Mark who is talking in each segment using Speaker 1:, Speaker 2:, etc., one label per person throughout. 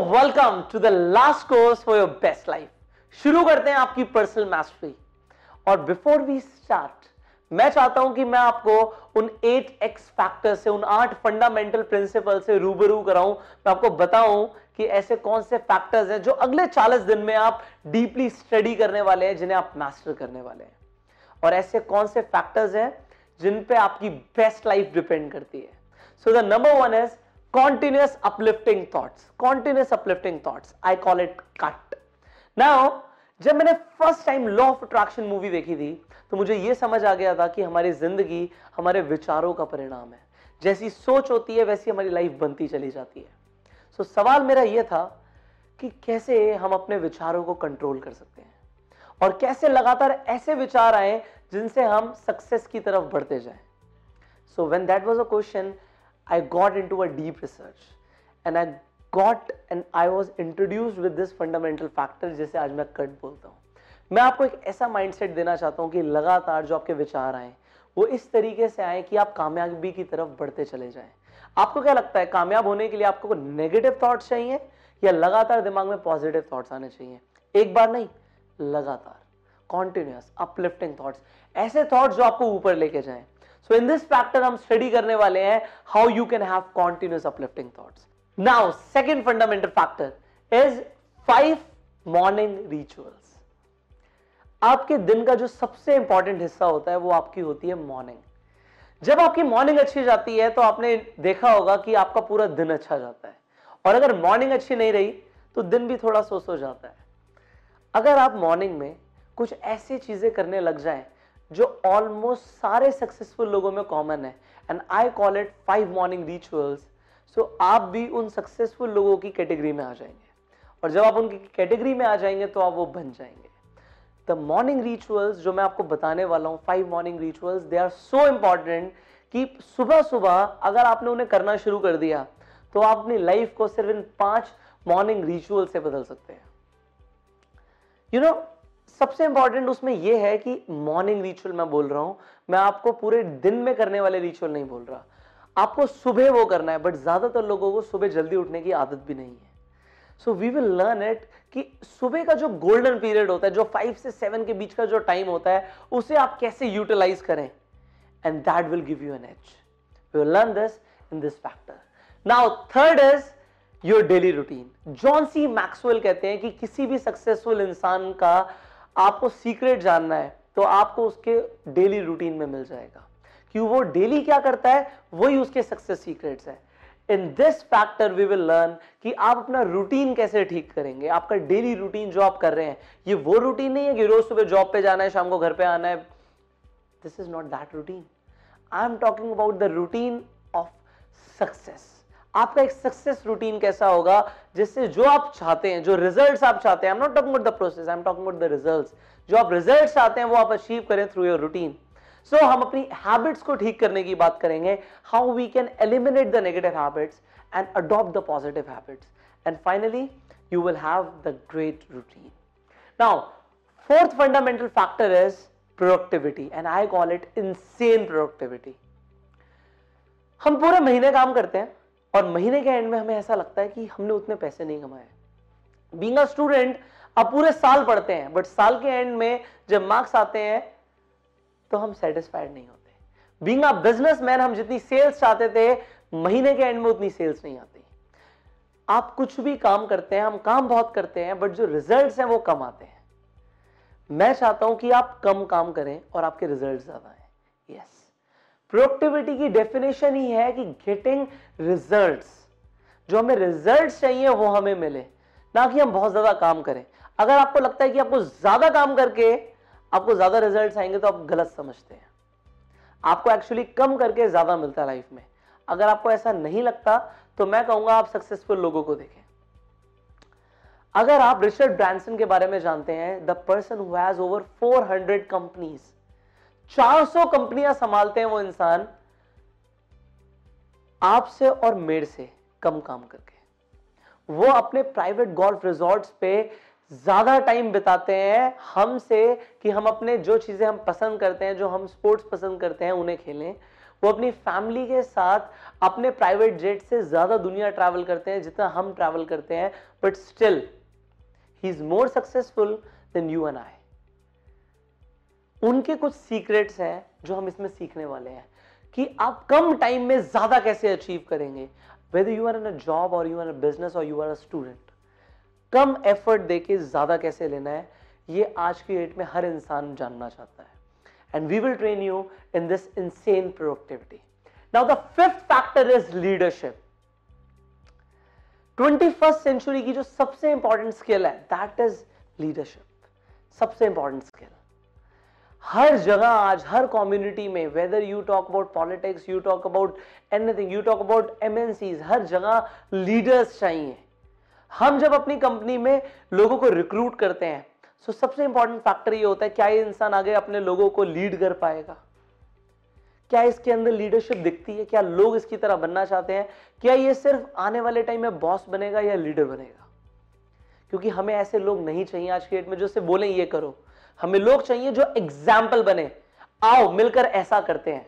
Speaker 1: Welcome to the last course for your best life शुरू करते हैं आपकी पर्सनल मास्टरी और बिफोर वी स्टार्ट मैं चाहता हूँ कि मैं आपको उन एट एक्स फैक्टर से, उन आठ फंडामेंटल प्रिंसिपल से रूबरू कराऊं। मैं आपको बताऊँ कि ऐसे कौन से फैक्टर्स हैं जो अगले 40 दिन में आप डीपली स्टडी करने वाले हैं, जिन्हें आप मास्टर करने वाले हैं। और ऐसे कौन से फैक्टर्स हैं जिन पे आपकी बेस्ट लाइफ डिपेंड करती है। So the number one is continuous uplifting thoughts. Continuous uplifting thoughts. I call it cut. Now जब मैंने first time law of attraction movie देखी थी तो मुझे यह समझ आ गया था कि हमारी ज़िंदगी हमारे विचारों का परिणाम है। जैसी सोच होती है वैसी हमारी लाइफ बनती चली जाती है। सो so, सवाल मेरा यह था कि कैसे हम अपने विचारों को कंट्रोल कर सकते हैं? और कैसे लगातार ऐसे विचार आए जिनसे हम सक्सेस की तरफ़ बढ़ते जाएँ? So when that was a question I got into a deep research and I got and I was introduced with this fundamental factor जैसे आज मैं कट बोलता हूँ। मैं आपको एक ऐसा माइंडसेट देना चाहता हूँ कि लगातार जो आपके विचार आए, वो इस तरीके से आए कि आप कामयाबी की तरफ़ बढ़ते चले जाएँ। आपको क्या लगता है, कामयाब होने के लिए आपको नेगेटिव थॉट्स चाहिए या लगातार दिमाग में पॉजिटिव थॉट्स आने चाहिए? एक बार नहीं, लगातार कॉन्टिन्यूस अपलिफ्टिंग थॉट्स ऐसे थॉट्स जो आपको ऊपर लेके जाएँ सो इन दिस फैक्टर हम स्टडी करने वाले हैं how you can have continuous uplifting thoughts now second fundamental factor is five morning rituals आपके दिन का जो सबसे इंपॉर्टेंट हिस्सा होता है, वो आपकी होती है मॉर्निंग जब आपकी मॉर्निंग अच्छी जाती है तो आपने देखा होगा कि आपका पूरा दिन अच्छा जाता है. और अगर मॉर्निंग अच्छी नहीं रही तो दिन भी थोड़ा सो सो जाता है. अगर आप मॉर्निंग में कुछ ऐसी चीज़ें करने लग जाएँ जो ऑलमोस्ट सारे सक्सेसफुल लोगों में कॉमन है and I call it five morning rituals so आप भी उन सक्सेसफुल लोगों की कैटेगरी में आ जाएँगे। और जब आप उनकी कैटेगरी में आ जाएँगे तो आप वो बन जाएँगे। द मॉर्निंग रिचुअल्स जो मैं आपको बताने वाला हूँ five morning rituals they are so important कि सुबह सुबह अगर आपने उन्हें करना शुरू कर दिया तो आप अपनी लाइफ को सिर्फ़ इन पाँच मॉर्निंग रिचुअल से बदल सकते हैं। यू you नो know, सबसे इंपॉर्टेंट उसमें यह है कि मॉर्निंग रिचुअल मैं बोल रहा हूँ, मैं आपको पूरे दिन में करने वाले रिचुअल नहीं बोल रहा। आपको सुबह वो करना है बट ज़्यादातर लोगों को सुबह जल्दी उठने की आदत भी नहीं है। So we will learn it कि सुबह का जो गोल्डन पीरियड होता है, जो फाइव से सेवन के बीच का जो टाइम होता है, उसे आप कैसे यूटिलाइज करें? And that will give you an edge we will learn this in this factor now third is your daily routine John C Maxwell कहते हैं कि किसी भी सक्सेसफुल इंसान का आपको सीक्रेट जानना है तो आपको उसके डेली रूटीन में मिल जाएगा। कि वो डेली क्या करता है? वही उसके सक्सेस सीक्रेट्स है। In this factor we will learn कि आप अपना रूटीन कैसे ठीक करेंगे। आपका डेली रूटीन जो आप कर रहे हैं, ये वो रूटीन नहीं है कि रोज सुबह जॉब पे जाना है, शाम को घर पे आना है। This is not that routine I am talking about the routine of success आपका एक सक्सेस रूटीन कैसा होगा जिससे जो आप चाहते हैं जो रिजल्ट्स आप चाहते हैं I am not the process I am talking about the results जो आप रिजल्ट्स चाहते हैं वो आप अचीव करें थ्रू योर रूटीन सो हम अपनी हैबिट्स को ठीक करने की बात करेंगे how we can eliminate the negative habits and adopt the positive habits and finally you will have the great routine. Now, fourth fundamental factor is productivity and I call it insane productivity. हम पूरे महीने काम करते हैं और महीने के and में हमें ऐसा लगता है कि हमने उतने पैसे नहीं कमाए। बींग स्टूडेंट आप पूरे साल पढ़ते हैं बट साल के एंड में जब मार्क्स आते हैं तो हम सेटिस्फाइड नहीं होते। बींग अ बिजनेसमैन हम जितनी सेल्स चाहते थे, महीने के एंड में उतनी सेल्स नहीं आती। आप कुछ भी काम करते हैं, हम काम बहुत करते हैं बट जो रिजल्ट्स हैं वो कम आते हैं। मैं चाहता हूँ कि आप कम काम करें और आपके रिज़ल्ट ज़्यादा आए। यस प्रोडक्टिविटी की डेफिनेशन ही है कि गेटिंग रिजल्ट्स जो हमें रिजल्ट्स चाहिए, वो हमें मिले। ना कि हम बहुत ज़्यादा काम करें। अगर आपको लगता है कि आपको ज़्यादा काम करके आपको ज़्यादा रिजल्ट्स आएँगे तो आप गलत समझते हैं। आपको एक्चुअली कम करके ज़्यादा मिलता है लाइफ में। अगर आपको ऐसा नहीं लगता तो मैं कहूँगा आप सक्सेसफुल लोगों को देखें। अगर आप रिचर्ड ब्रांसन के बारे में जानते हैं the person has over 400 companies 400 कंपनियाँ संभालते हैं वो इंसान। आपसे और मेरे से कम काम करके। वो अपने प्राइवेट गोल्फ रिजॉर्ट्स पे ज़्यादा टाइम बिताते हैं हमसे कि हम अपने जो चीज़ें हम पसंद करते हैं, जो हम स्पोर्ट्स पसंद करते हैं, उन्हें खेलें। वो अपनी फैमिली के साथ अपने प्राइवेट जेट से ज़्यादा दुनिया ट्रैवल करते हैं, जितना हम ट्रैवल करते हैं but still he is more successful than you and I उनके कुछ सीक्रेट्स हैं जो हम इसमें सीखने वाले हैं कि आप कम टाइम में ज़्यादा कैसे अचीव करेंगे। Whether you are in a job और यू आर अ बिज़नेस और यू आर अ स्टूडेंट कम एफर्ट देके ज़्यादा कैसे लेना है, ये आज की डेट में हर इंसान जानना चाहता है। And we will train you in this insane productivity now the fifth factor is leadership twenty first century की जो सबसे इंपॉर्टेंट स्किल है दैट इज़ लीडरशिप सबसे इंपॉर्टेंट स्किल हर जगह आज, हर कम्युनिटी में whether you talk about politics you talk about anything you talk about MNCs हर जगह लीडर्स चाहिए। हम जब अपनी कंपनी में लोगों को रिक्रूट करते हैं सो सबसे इंपॉर्टेंट फैक्टर ये होता है, क्या ये इंसान आगे अपने लोगों को लीड कर पाएगा? क्या इसके अंदर लीडरशिप दिखती है? क्या लोग इसकी तरह बनना चाहते हैं? क्या ये सिर्फ़ आने वाले टाइम में बॉस बनेगा या लीडर बनेगा? क्योंकि हमें ऐसे लोग नहीं चाहिए आज के डेट में जो से बोले, ये करो। हमें लोग चाहिए जो एग्ज़ाम्पल बने। आओ, मिलकर ऐसा करते हैं।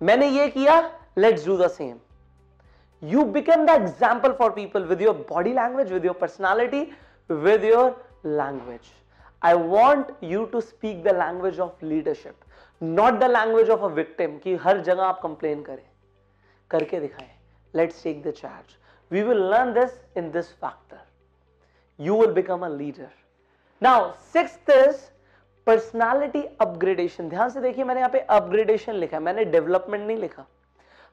Speaker 1: मैंने ये किया let's do the same you become the example for people with your body language with your personality with your language I want you to speak the language of leadership not the language of a victim कि हर जगह आप complain करें। करके दिखाएँ। Let's take the charge we will learn this in this factor you will become a leader now six is personality upgradation ध्यान से देखिए मैंने यहाँ पे अपग्रेडेशन लिखा है मैंने डेवलपमेंट नहीं लिखा।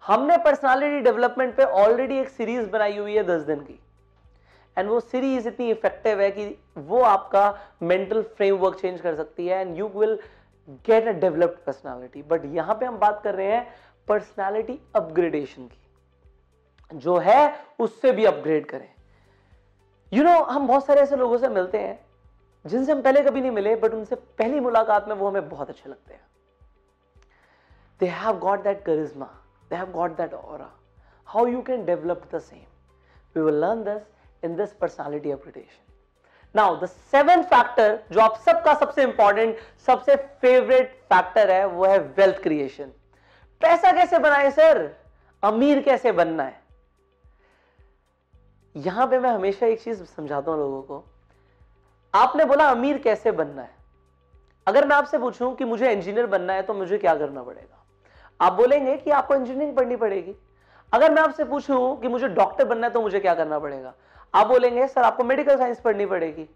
Speaker 1: हमने पर्सनालिटी डेवलपमेंट पे ऑलरेडी एक सीरीज़ बनाई हुई है दस दिन की। एंड वो सीरीज़ इतनी इफ़ेक्टिव है कि वो आपका मेंटल फ्रेमवर्क चेंज कर सकती है and you will get a developed personality but यहाँ पे हम बात कर रहे हैं पर्सनालिटी अपग्रेडेशन की। जो है उससे भी अपग्रेड करें। यू you नो know, हम बहुत सारे ऐसे लोगों से मिलते हैं जिनसे हम पहले कभी नहीं मिले बट उनसे पहली मुलाकात में वो हमें बहुत अच्छे लगते हैं। They have got that charisma they have got that और how you can develop the same we will learn this in this personality upgradation now the seven factor जो आप सबका सबसे इंपॉर्टेंट सबसे फेवरेट फैक्टर है, वो है वेल्थ क्रिएशन पैसा कैसे बनाए सर अमीर कैसे बनना है? यहाँ पे मैं हमेशा एक चीज़ समझाता हूँ लोगों को। आपने बोला अमीर कैसे बनना है? अगर मैं आपसे पूछूँ कि मुझे इंजीनियर बनना है तो मुझे क्या करना पड़ेगा? आप बोलेंगे कि आपको इंजीनियरिंग पढ़नी पड़ेगी। अगर मैं आपसे पूछूँ कि मुझे डॉक्टर बनना है तो मुझे क्या करना पड़ेगा? आप बोलेंगे, सर, आपको मेडिकल साइंस पढ़नी पड़ेगी।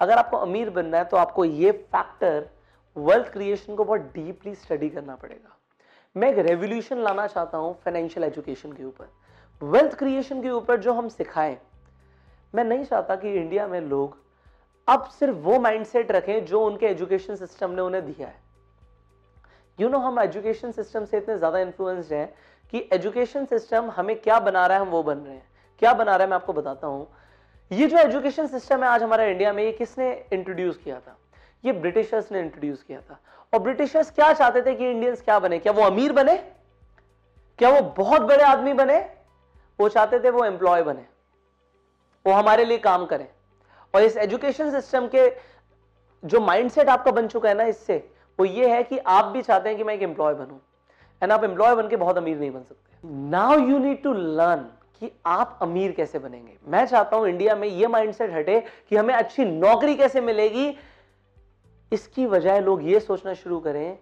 Speaker 1: अगर आपको अमीर बनना है तो आपको ये फैक्टर वेल्थ क्रिएशन को बहुत डीपली स्टडी करना पड़ेगा। मैं एक रेवोल्यूशन लाना चाहता हूँ फाइनेंशियल एजुकेशन के ऊपर। वेल्थ क्रिएशन के ऊपर जो हम सिखाएँ, मैं नहीं चाहता कि इंडिया में लोग अब सिर्फ़ वो माइंडसेट रखें जो उनके एजुकेशन सिस्टम ने उन्हें दिया है। यू you नो know, हम एजुकेशन सिस्टम से इतने ज़्यादा इन्फ्लुएंस्ड हैं कि एजुकेशन सिस्टम हमें क्या बना रहा है हम वो बन रहे हैं। क्या बना रहा है मैं आपको बताता हूँ। ये जो एजुकेशन सिस्टम है आज हमारा इंडिया में ये किसने इंट्रोड्यूस किया था? ये ब्रिटिशर्स ने इंट्रोड्यूस किया था। और ब्रिटिशर्स क्या चाहते थे कि इंडियंस क्या बने? क्या वो अमीर बने? क्या वो बहुत बड़े आदमी बने? वो चाहते थे वो एम्प्लॉय बने। वो हमारे लिए काम करें। और इस एजुकेशन सिस्टम के जो माइंडसेट आपका बन चुका है ना इससे, वो ये है कि आप भी चाहते हैं कि मैं एक एम्प्लॉय बनूं। एंड आप एम्प्लॉय बन के बहुत अमीर नहीं बन सकते। Now you need to learn कि आप अमीर कैसे बनेंगे। मैं चाहता हूँ इंडिया में ये माइंडसेट हटे कि हमें अच्छी नौकरी कैसे मिलेगी। इसकी वजह लोग ये सोचना शुरू करें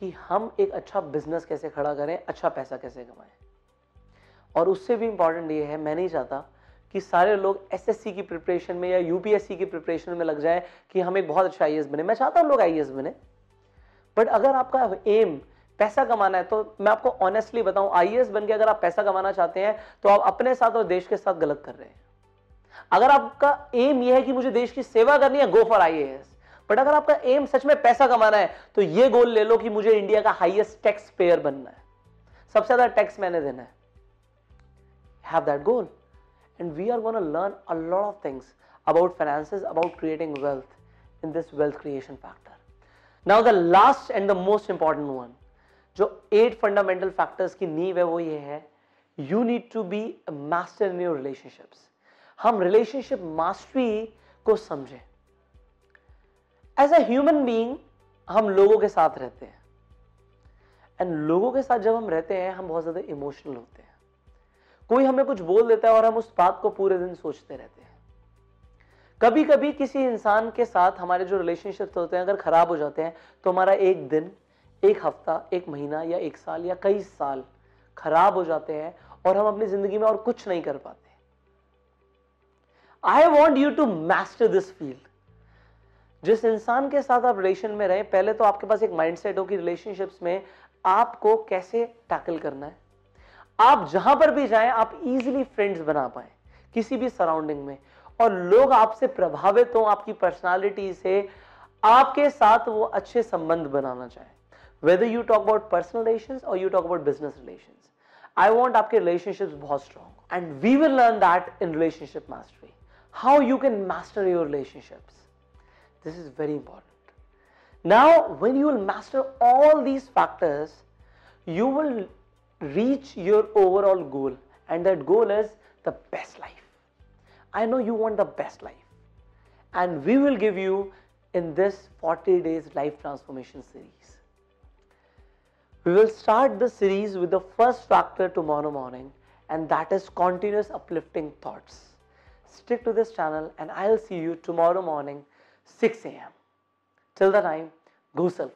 Speaker 1: कि हम एक अच्छा बिज़नेस कैसे खड़ा करें अच्छा पैसा कैसे कमाएँ। और उससे भी इंपॉर्टेंट ये है, मैं नहीं चाहता कि सारे लोग एसएससी की प्रिपरेशन में या यूपीएससी की प्रिपरेशन में लग जाए कि हम एक बहुत अच्छा आईएएस बने। मैं चाहता हूँ लोग आईएएस बने। बट अगर आपका एम पैसा कमाना है तो मैं आपको ऑनेस्टली बताऊँ आईएएस बन के अगर आप पैसा कमाना चाहते हैं तो आप अपने साथ और देश के साथ गलत कर रहे हैं। अगर आपका एम यह है कि मुझे देश की सेवा करनी है गो फॉर आईएएस बट अगर आपका एम सच में पैसा कमाना है तो ये गोल ले लो कि मुझे इंडिया का हाईएस्ट टैक्स पेयर बनना है। सबसे ज़्यादा टैक्स मैंने देना है। Have that goal and we are going to learn a lot of things about finances, about creating wealth in this wealth creation factor. Now the last and the most important one, जो eight fundamental factors की नींव है वो ये है you need to be a master in your relationships. हम relationship mastery को समझें एज अ ह्यूमन बीइंग हम लोगों के साथ रहते हैं एंड लोगों के साथ जब हम रहते हैं हम बहुत ज़्यादा इमोशनल होते हैं कोई हमें कुछ बोल देता है और हम उस बात को पूरे दिन सोचते रहते हैं। कभी कभी किसी इंसान के साथ हमारे जो रिलेशनशिप होते हैं, अगर खराब हो जाते हैं तो हमारा एक दिन, एक हफ़्ता, एक महीना या एक साल या कई साल खराब हो जाते हैं और हम अपनी ज़िंदगी में और कुछ नहीं कर पाते I want you to master this field जिस इंसान के साथ आप रिलेशन में रहे, पहले तो आपके पास एक माइंडसेट हो कि रिलेशनशिप्स में आपको कैसे टैकल करना है। आप जहाँ पर भी जाएँ, आप इजीली फ्रेंड्स बना पाए, किसी भी सराउंडिंग में। और लोग आपसे प्रभावित हों, आपकी पर्सनालिटी से, आपके साथ वो अच्छे संबंध बनाना चाहें। Whether you talk about personal relation और you talk about business relation I want आपके रिलेशनशिप बहुत strong and we will learn that in relationship mastery how you can master your relationship this is very important now when you will master all these factors you will reach your overall goal and that goal is the best life. I know you want the best life and we will give you in this 40 days life transformation series. We will start the series with the first factor tomorrow morning and that is continuous uplifting thoughts. Stick to this channel and I'll see you tomorrow morning 6 a.m. Till the time, go self